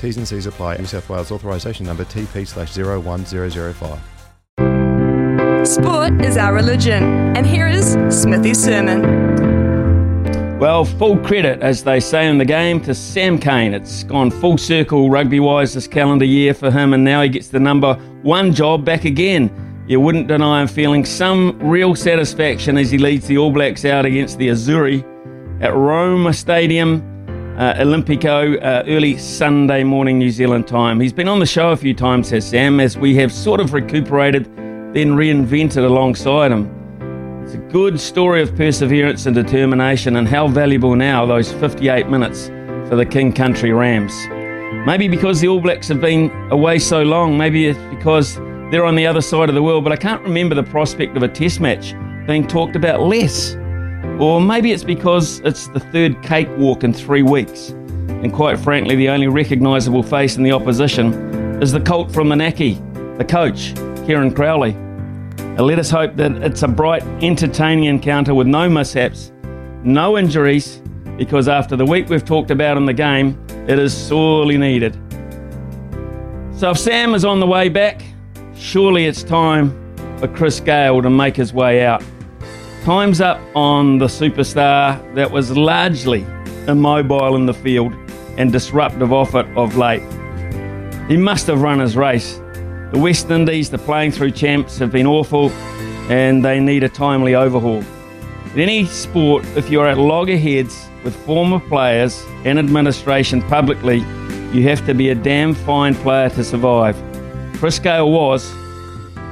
T's and C's apply. New South Wales authorisation number TP slash 01005. Sport is our religion. And here is Smithy's sermon. Well, full credit, as they say in the game, to Sam Cane. It's gone full circle rugby wise this calendar year for him, and now he gets the number one job back again. You wouldn't deny him feeling some real satisfaction as he leads the All Blacks out against the Azzurri at Roma Stadium uh, Olimpico uh, early Sunday morning New Zealand time. He's been on the show a few times, has Sam, as we have sort of recuperated, then reinvented alongside him. It's a good story of perseverance and determination, and how valuable now those 58 minutes for the King Country Rams. Maybe because the All Blacks have been away so long, maybe it's because they're on the other side of the world, but I can't remember the prospect of a test match being talked about less. Or maybe it's because it's the third cakewalk in three weeks. And quite frankly, the only recognisable face in the opposition is the colt from Taranaki, the coach, Kieran Crowley. Let us hope that it's a bright, entertaining encounter with no mishaps, no injuries, because after the week we've talked about in the game, it is sorely needed. So if Sam is on the way back, surely it's time for Chris Gayle to make his way out. Time's up on the superstar that was largely immobile in the field and disruptive off it of late. He must have run his race. The West Indies, the playing through champs, have been awful and they need a timely overhaul. In any sport, if you're at loggerheads with former players and administration publicly, you have to be a damn fine player to survive. Gayle was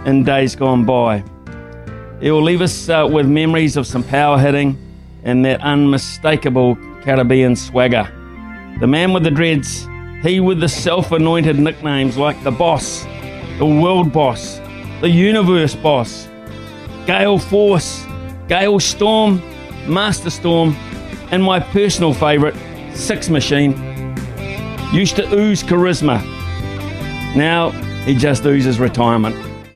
in days gone by. It will leave us uh, with memories of some power hitting and that unmistakable Caribbean swagger. The man with the dreads, he with the self anointed nicknames like the boss, the world boss, the universe boss, Gayle Force, Gayle Storm, Master Storm, and my personal favourite, Six Machine. Used to ooze charisma. Now he just oozes retirement.